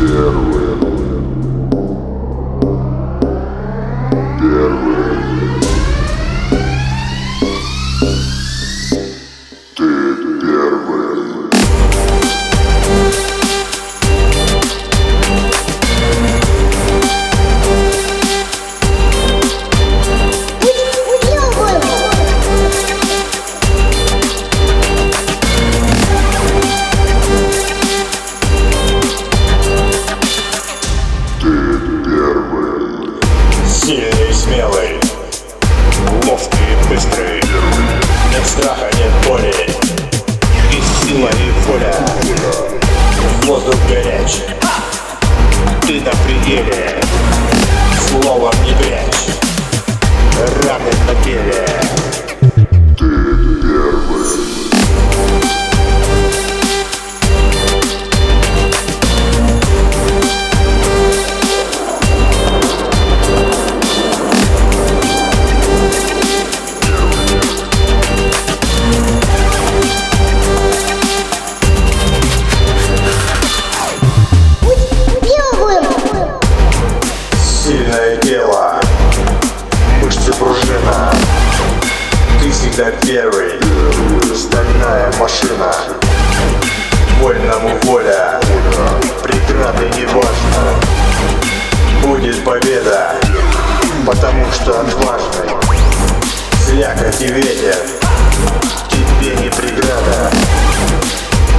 Первый. Смелый. Ловкий и быстрый. Нет страха, нет боли. И сила, и воля. Воздух горячий. Ты на пределе первый Стальная машина. Вольному воля. Преграды не важно. Будет победа. Потому что отважный Слякоть и ветер. Тебе не преграда.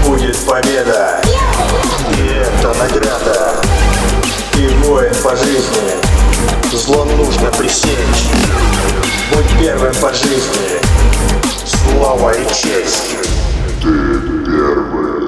Будет победа. И это награда. Ты воин по жизни. Зло нужно пресечь. Будь первым по жизни Слава и честь Ты первый.